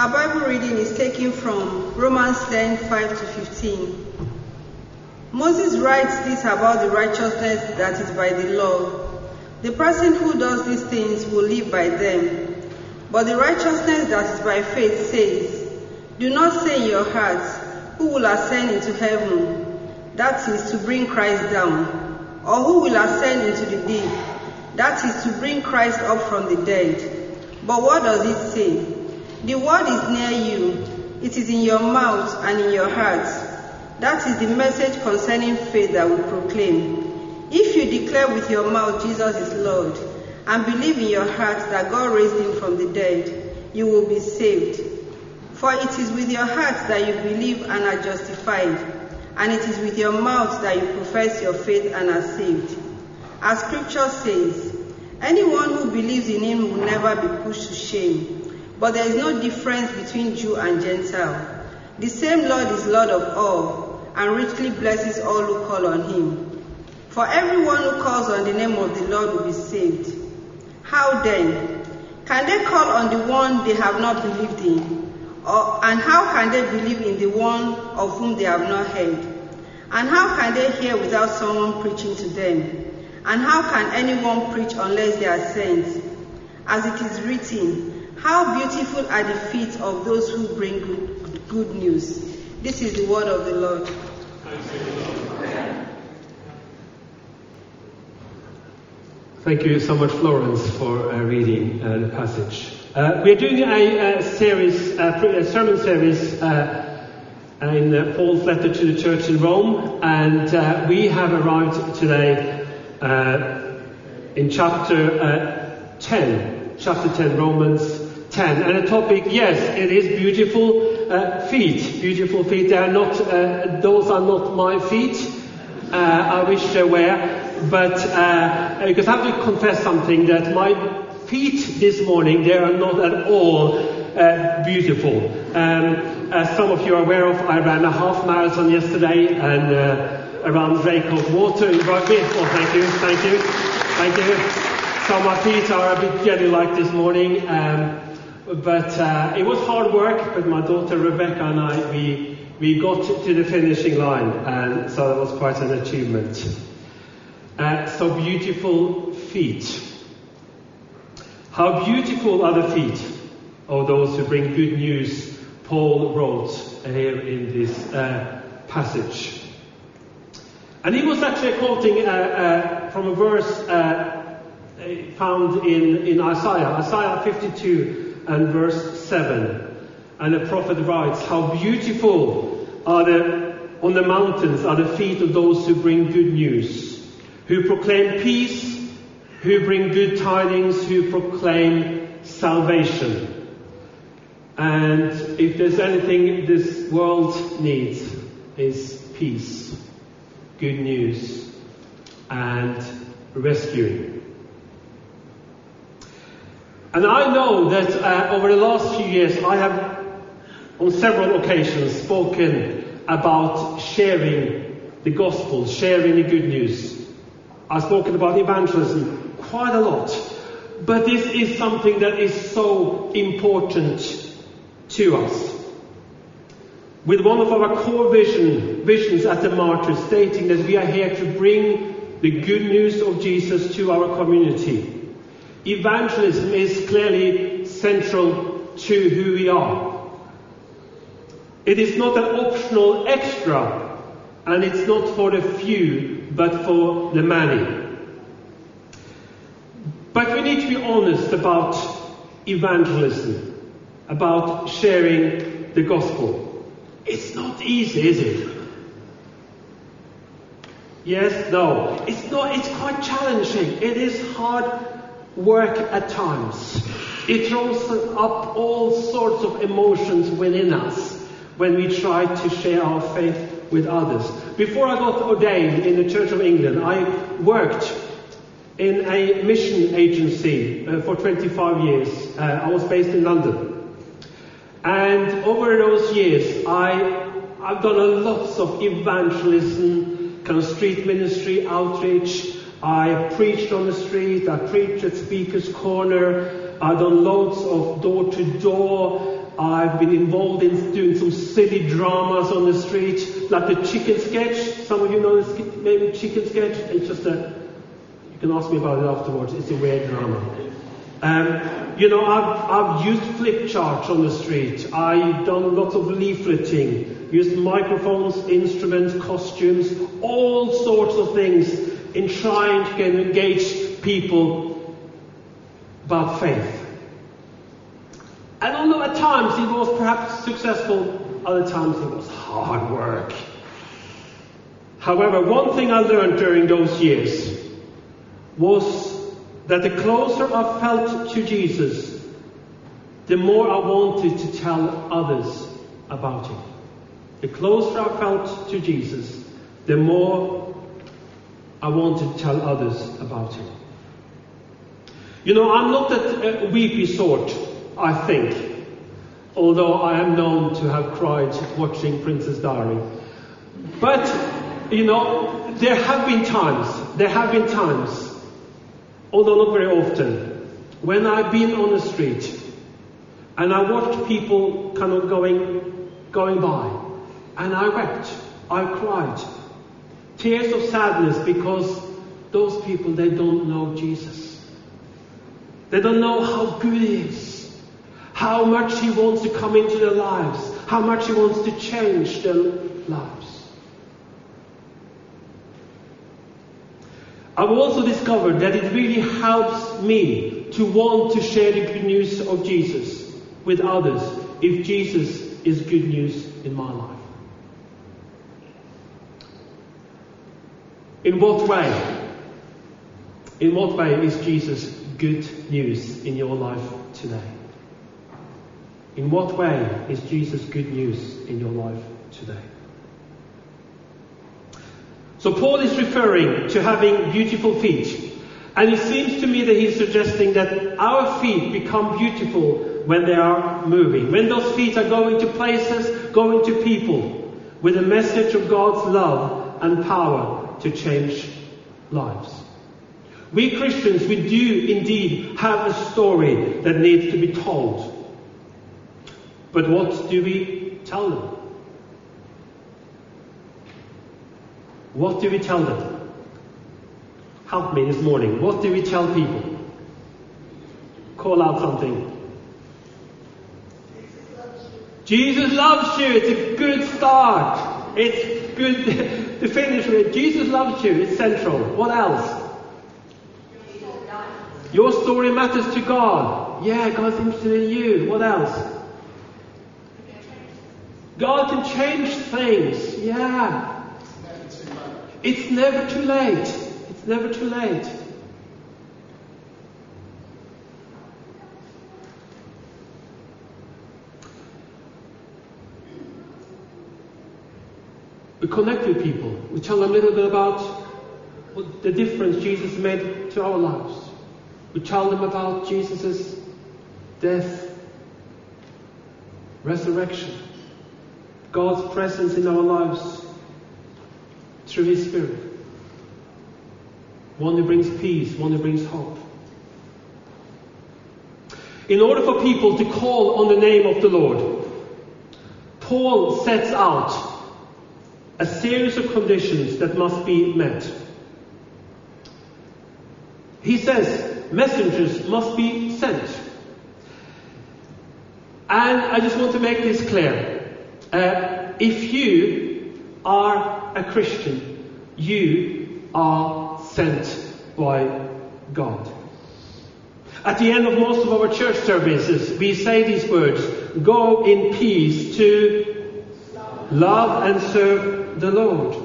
Our Bible reading is taken from Romans 10 5 to 15. Moses writes this about the righteousness that is by the law. The person who does these things will live by them. But the righteousness that is by faith says, Do not say in your hearts, Who will ascend into heaven? That is to bring Christ down. Or who will ascend into the deep? That is to bring Christ up from the dead. But what does it say? The word is near you. It is in your mouth and in your heart. That is the message concerning faith that we proclaim. If you declare with your mouth Jesus is Lord and believe in your heart that God raised him from the dead, you will be saved. For it is with your heart that you believe and are justified, and it is with your mouth that you profess your faith and are saved. As scripture says, anyone who believes in him will never be pushed to shame. But there is no difference between Jew and Gentile. The same Lord is Lord of all, and richly blesses all who call on him. For everyone who calls on the name of the Lord will be saved. How then? Can they call on the one they have not believed in? Or, and how can they believe in the one of whom they have not heard? And how can they hear without someone preaching to them? And how can anyone preach unless they are sent? As it is written, how beautiful are the feet of those who bring good, good news. This is the word of the Lord. Thank you so much, Florence, for uh, reading uh, the passage. Uh, we're doing a, a series, a sermon series uh, in uh, Paul's letter to the church in Rome, and uh, we have arrived today in chapter 10, chapter 10, Romans 10. And the topic, yes, it is beautiful uh, feet. Beautiful feet. They are not, uh, those are not my feet. Uh, I wish they were. But, uh, because I have to confess something that my feet this morning, they are not at all uh, beautiful. Um, as some of you are aware of, I ran a half marathon yesterday and uh, around Draycote Water in Rugby. Oh, thank you, thank you, thank you. So my feet are a bit jelly like this morning. Um, but uh, it was hard work, but my daughter Rebecca and I, we, we got to the finishing line, and so that was quite an achievement. Uh, so beautiful feet. How beautiful are the feet of those who bring good news, Paul wrote here in this uh, passage. And he was actually quoting uh, uh, from a verse uh, found in, in Isaiah, Isaiah 52 and verse 7. And the prophet writes, How beautiful are the, on the mountains are the feet of those who bring good news, who proclaim peace, who bring good tidings, who proclaim salvation. And if there's anything this world needs, is peace, good news, and rescuing. And I know that uh, over the last few years I have on several occasions spoken about sharing the gospel, sharing the good news. I've spoken about evangelism quite a lot. But this is something that is so important to us. With one of our core vision, visions at the Martyrs stating that we are here to bring the good news of Jesus to our community. Evangelism is clearly central to who we are. It is not an optional extra, and it's not for the few, but for the many. But we need to be honest about evangelism, about sharing the gospel. It's not easy, is it? Yes, no. It's not, it's quite challenging. It is hard work at times. It throws up all sorts of emotions within us when we try to share our faith with others. Before I got ordained in the Church of England, I worked in a mission agency uh, for 25 years. Uh, I was based in London. And over those years, I, I've done lots of evangelism, kind of street ministry, outreach, I preached on the street, I preached at Speaker's Corner, I've done loads of door to door, I've been involved in doing some silly dramas on the street, like the chicken sketch. Some of you know the maybe chicken sketch. It's just a, you can ask me about it afterwards. It's a weird drama. Um, you know, I've, I've used flip charts on the street. I've done lots of leafleting, used microphones, instruments, costumes, all sorts of things in trying to engage people about faith. And although at times it was perhaps successful, other times it was hard work. However, one thing I learned during those years was that the closer I felt to Jesus, the more I wanted to tell others about him. The closer I felt to Jesus, the more I wanted to tell others about him. You know, I'm not that uh, weepy sort I think, although I am known to have cried watching Princess Diary. But, you know, there have been times, there have been times, although not very often, when I've been on the street and I watched people kind of going, going by and I wept, I cried. Tears of sadness because those people, they don't know Jesus. They don't know how good he is how much He wants to come into their lives, how much He wants to change their lives. I've also discovered that it really helps me to want to share the good news of Jesus with others if Jesus is good news in my life. In what way? In what way is Jesus good news in your life today? In what way is Jesus good news in your life today? So Paul is referring to having beautiful feet. And it seems to me that he's suggesting that our feet become beautiful when they are moving. When those feet are going to places, going to people with a message of God's love and power to change lives. We Christians, we do indeed have a story that needs to be told. But what do we tell them? What do we tell them? Help me this morning. What do we tell people? Call out something. Jesus loves you. It's a good start. It's good to finish with. Jesus loves you. It's central. What else? Your story matters to God. Yeah, God's interested in you. What else? God can change things. Yeah. It's never too late. It's never too late. We connect with people. We tell them a little bit about the difference Jesus made to our lives. We tell them about Jesus' death, resurrection. God's presence in our lives through His Spirit. One who brings peace, one who brings hope. In order for people to call on the name of the Lord, Paul sets out a series of conditions that must be met. He says messengers must be sent. And I just want to make this clear. Uh, if you are a Christian, you are sent by God. At the end of most of our church services, we say these words Go in peace to love and serve the Lord.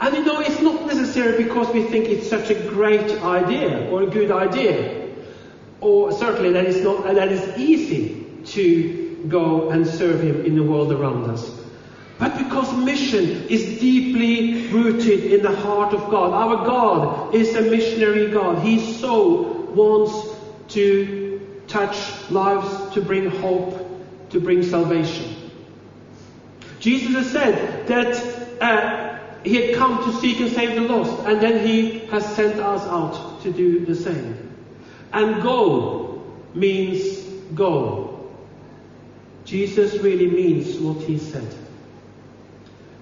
And you know, it's not necessarily because we think it's such a great idea or a good idea, or certainly that it's not that is easy to go and serve Him in the world around us. But because mission is deeply rooted in the heart of God. Our God is a missionary God. He so wants to touch lives, to bring hope, to bring salvation. Jesus has said that uh, He had come to seek and save the lost, and then He has sent us out to do the same. And go means go, Jesus really means what he said.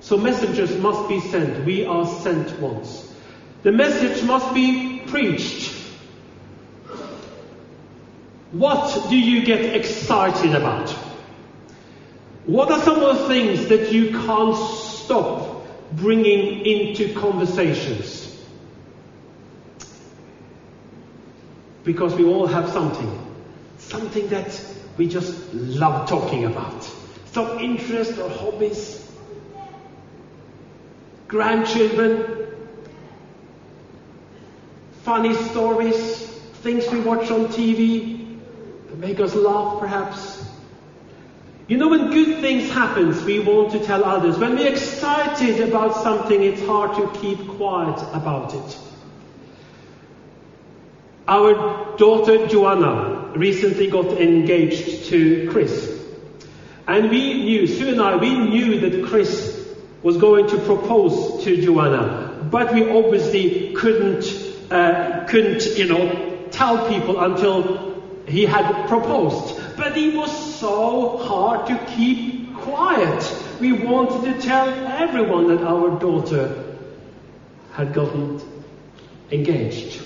So messengers must be sent. We are sent ones. The message must be preached. What do you get excited about? What are some of the things that you can't stop bringing into conversations? Because we all have something. Something that we just love talking about. Some interest or hobbies. Grandchildren. Funny stories. Things we watch on TV that make us laugh perhaps. You know, when good things happen, we want to tell others. When we're excited about something, it's hard to keep quiet about it. Our daughter Joanna recently got engaged to Chris. And we knew, Sue and I, we knew that Chris was going to propose to Joanna. But we obviously couldn't, uh, couldn't, you know, tell people until he had proposed. But it was so hard to keep quiet. We wanted to tell everyone that our daughter had gotten engaged.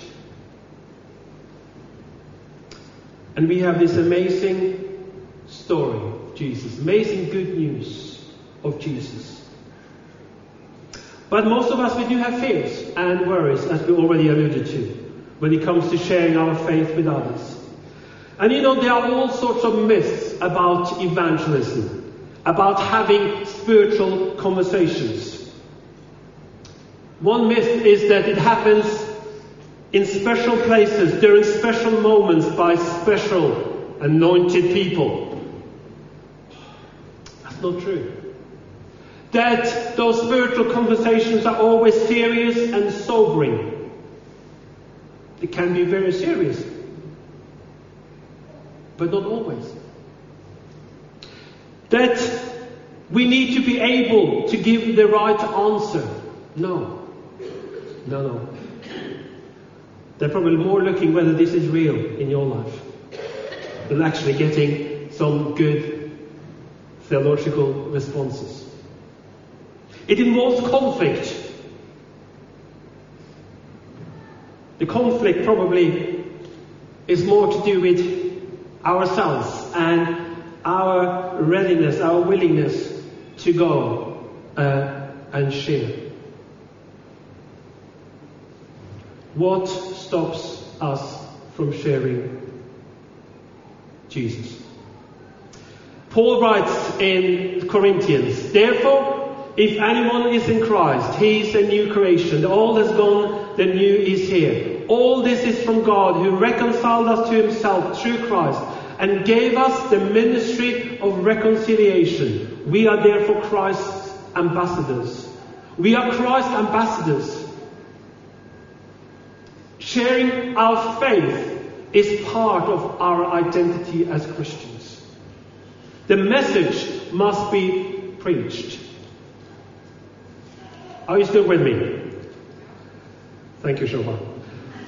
And we have this amazing story of Jesus, amazing good news of Jesus. But most of us, we do have fears and worries, as we already alluded to, when it comes to sharing our faith with others. And you know, there are all sorts of myths about evangelism, about having spiritual conversations. One myth is that it happens in special places, during special moments, by special anointed people. That's not true. That those spiritual conversations are always serious and sobering. They can be very serious, but not always. That we need to be able to give the right answer. No. No, no. They're probably more looking whether this is real in your life than actually getting some good theological responses. It involves conflict. The conflict probably is more to do with ourselves and our readiness, our willingness to go uh, and share. What stops us from sharing Jesus? Paul writes in Corinthians, Therefore, if anyone is in Christ, he is a new creation. The old has gone, the new is here. All this is from God who reconciled us to himself through Christ and gave us the ministry of reconciliation. We are therefore Christ's ambassadors. We are Christ's ambassadors. Sharing our faith is part of our identity as Christians. The message must be preached. Are you still with me? Thank you, Shobha.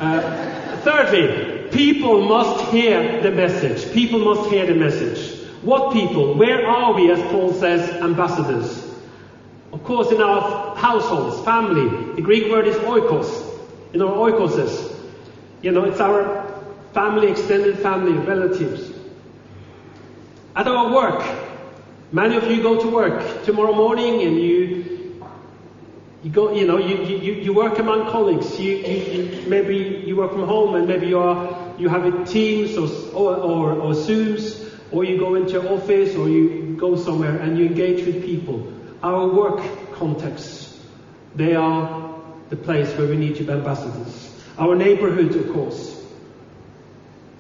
Uh, thirdly, people must hear the message. People must hear the message. What people? Where are we, as Paul says, ambassadors? Of course, in our households, family. The Greek word is oikos. In our oikoses. You know, it's our family, extended family, relatives. At our work, many of you go to work tomorrow morning and you you go, you know, you, you, you work among colleagues. You, you, you, maybe you work from home and maybe you are, you have a Teams or, or, or, or Zooms or you go into your office or you go somewhere and you engage with people. Our work contexts, they are the place where we need to be ambassadors. Our neighborhood, of course.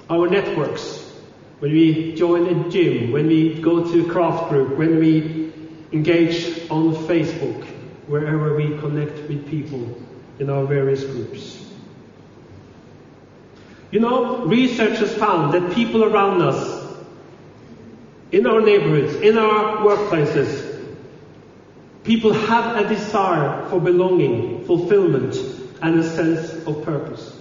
Our networks. When we join a gym, when we go to a craft group, when we engage on Facebook, wherever we connect with people in our various groups. You know, research has found that people around us, in our neighborhoods, in our workplaces, people have a desire for belonging, fulfillment, and a sense of purpose.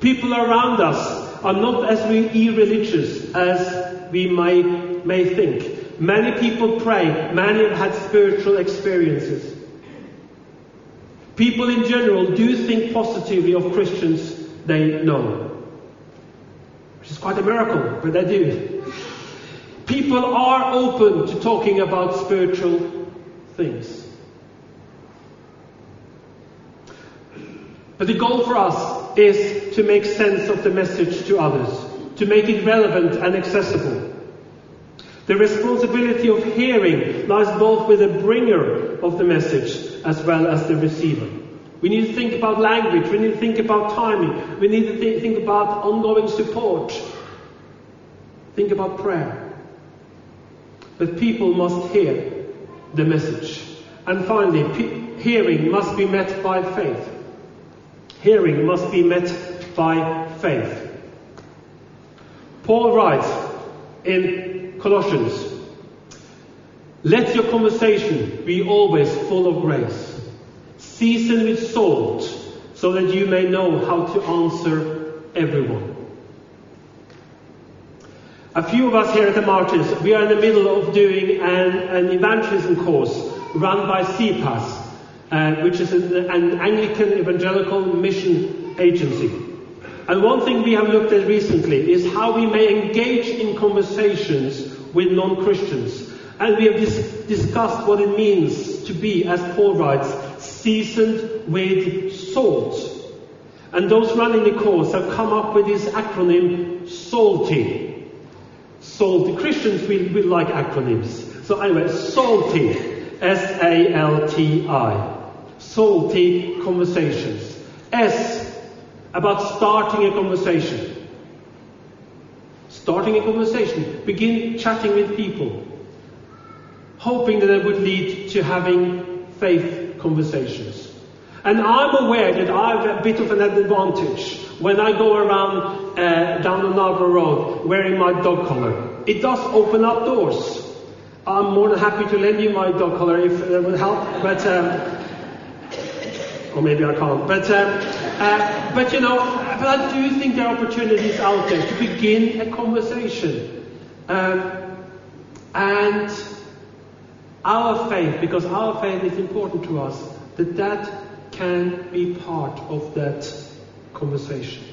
People around us are not as irreligious as we may, may think. Many people pray, many have had spiritual experiences. People in general do think positively of Christians they know. Which is quite a miracle, but they do. People are open to talking about spiritual things. But the goal for us is to make sense of the message to others, to make it relevant and accessible. The responsibility of hearing lies both with the bringer of the message as well as the receiver. We need to think about language, we need to think about timing, we need to th- think about ongoing support, think about prayer. But people must hear the message. And finally, pe- hearing must be met by faith. Hearing must be met by faith. Paul writes in Colossians, Let your conversation be always full of grace, seasoned with salt, so that you may know how to answer everyone. A few of us here at the Martyrs, we are in the middle of doing an, an evangelism course run by CPAS, uh, which is an, an Anglican evangelical mission agency. And one thing we have looked at recently is how we may engage in conversations with non-Christians. And we have dis- discussed what it means to be, as Paul writes, seasoned with salt. And those running the course have come up with this acronym, SALTY. SALTY. Christians, we, we like acronyms. So anyway, SALTY. S-A-L-T-I salty conversations. S, about starting a conversation. Starting a conversation. Begin chatting with people. Hoping that it would lead to having faith conversations. And I'm aware that I have a bit of an advantage when I go around uh, down the Narborough Road wearing my dog collar. It does open up doors. I'm more than happy to lend you my dog collar if that would help. But um, or maybe I can't. But, um, uh, but you know, but I do think there are opportunities out there to begin a conversation. Um, and our faith, because our faith is important to us, that that can be part of that conversation.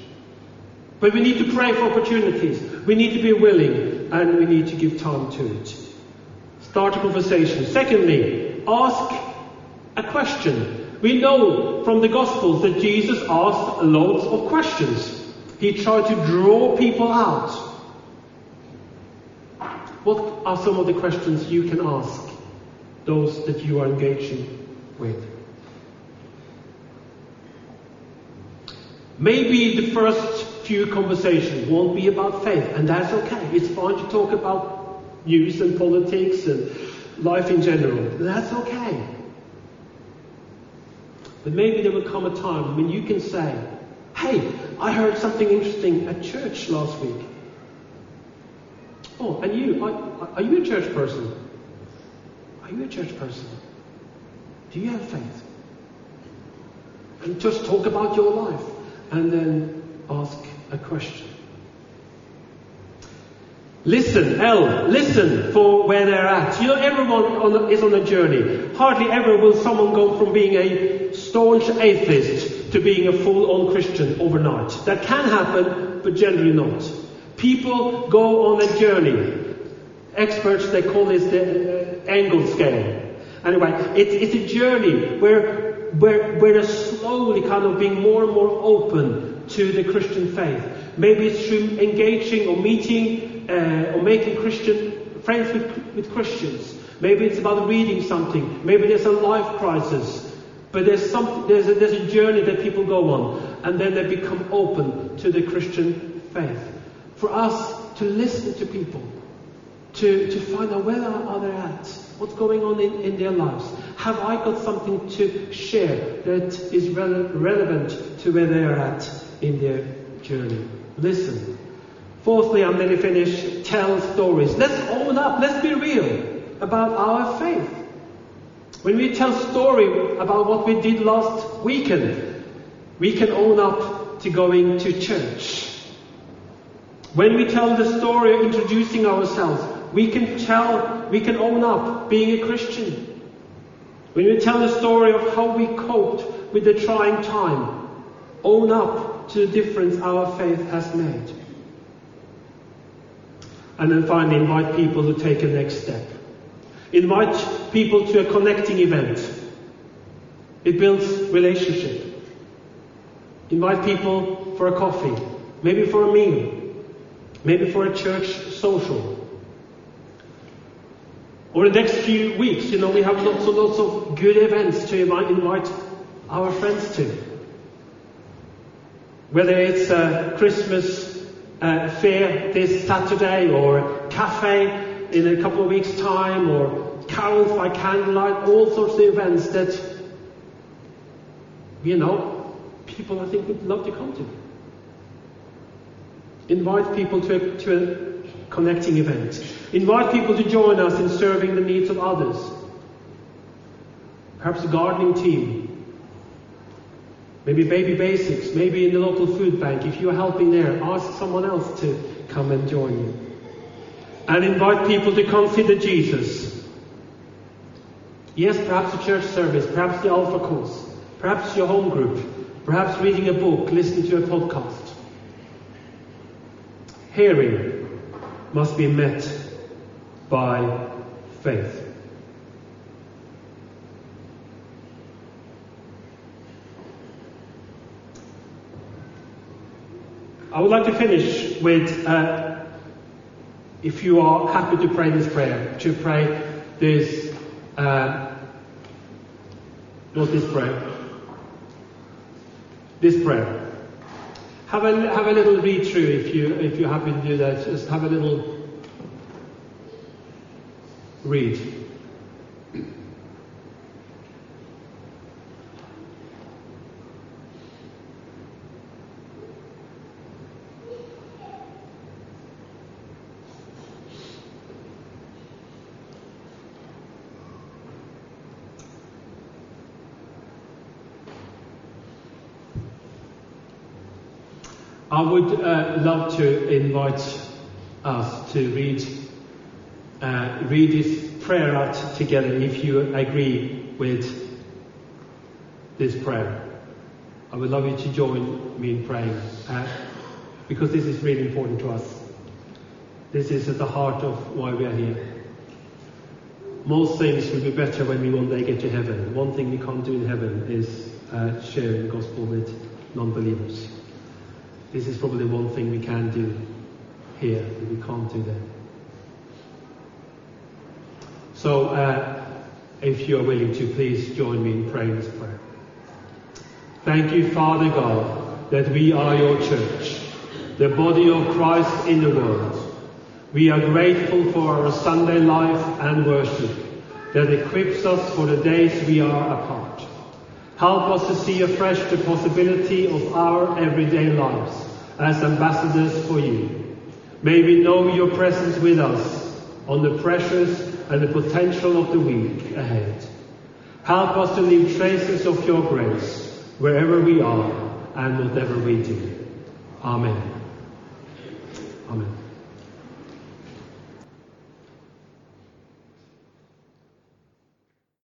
But we need to pray for opportunities. We need to be willing and we need to give time to it. Start a conversation. Secondly, ask a question. We know from the Gospels that Jesus asked loads of questions. He tried to draw people out. What are some of the questions you can ask those that you are engaging with? Maybe the first few conversations won't be about faith, and that's okay. It's fine to talk about news and politics and life in general. That's okay. But maybe there will come a time when you can say, Hey, I heard something interesting at church last week. Oh, and you, are, are you a church person? Are you a church person? Do you have faith? And just talk about your life and then ask a question. Listen, L, listen for where they're at. You know, everyone on is on a journey. Hardly ever will someone go from being a staunch atheist to being a full-on Christian overnight. That can happen, but generally not. People go on a journey. Experts, they call this the uh, Engel scale. Anyway, it's, it's a journey where, where, where they're slowly kind of being more and more open to the Christian faith. Maybe it's through engaging or meeting uh, or making Christian friends with, with Christians. Maybe it's about reading something. Maybe there's a life crisis. But there's, some, there's, a, there's a journey that people go on, and then they become open to the Christian faith. For us to listen to people, to, to find out where are they at, what's going on in, in their lives. Have I got something to share that is rele- relevant to where they are at in their journey? Listen. Fourthly, I'm nearly finish, Tell stories. Let's own up. Let's be real about our faith. When we tell story about what we did last weekend, we can own up to going to church. When we tell the story of introducing ourselves, we can tell, we can own up being a Christian. When we tell the story of how we coped with the trying time, own up to the difference our faith has made. And then finally, invite people to take a next step. Invite people to a connecting event. It builds relationship. Invite people for a coffee, maybe for a meal, maybe for a church social. Over the next few weeks, you know, we have lots and lots of good events to invite, our friends to. Whether it's a Christmas uh, fair this Saturday or a cafe in a couple of weeks' time or carols by candlelight, all sorts of events that, you know, people I think would love to come to. Invite people to a, to a connecting event. Invite people to join us in serving the needs of others. Perhaps a gardening team. Maybe baby basics, maybe in the local food bank. If you're helping there, ask someone else to come and join you. And invite people to consider Jesus. Yes, perhaps a church service, perhaps the Alpha course, perhaps your home group, perhaps reading a book, listening to a podcast. Hearing must be met by faith. I would like to finish with, uh, if you are happy to pray this prayer, to pray this, uh, not this prayer, this prayer. Have a, have a little read through if you, if you're happy to do that. Just have a little read. I would uh, love to invite us to read uh, read this prayer out together if you agree with this prayer. I would love you to join me in praying uh, because this is really important to us. This is at the heart of why we are here. Most things will be better when we one day get to heaven. One thing we can't do in heaven is uh, share the gospel with non-believers. This is probably the one thing we can do here that we can't do there. So, uh, if you are willing to, please join me in praying this prayer. Thank you, Father God, that we are your church, the body of Christ in the world. We are grateful for our Sunday life and worship that equips us for the days we are apart. Help us to see afresh the possibility of our everyday lives as ambassadors for you. May we know your presence with us on the pressures and the potential of the week ahead. Help us to leave traces of your grace wherever we are and whatever we do. Amen.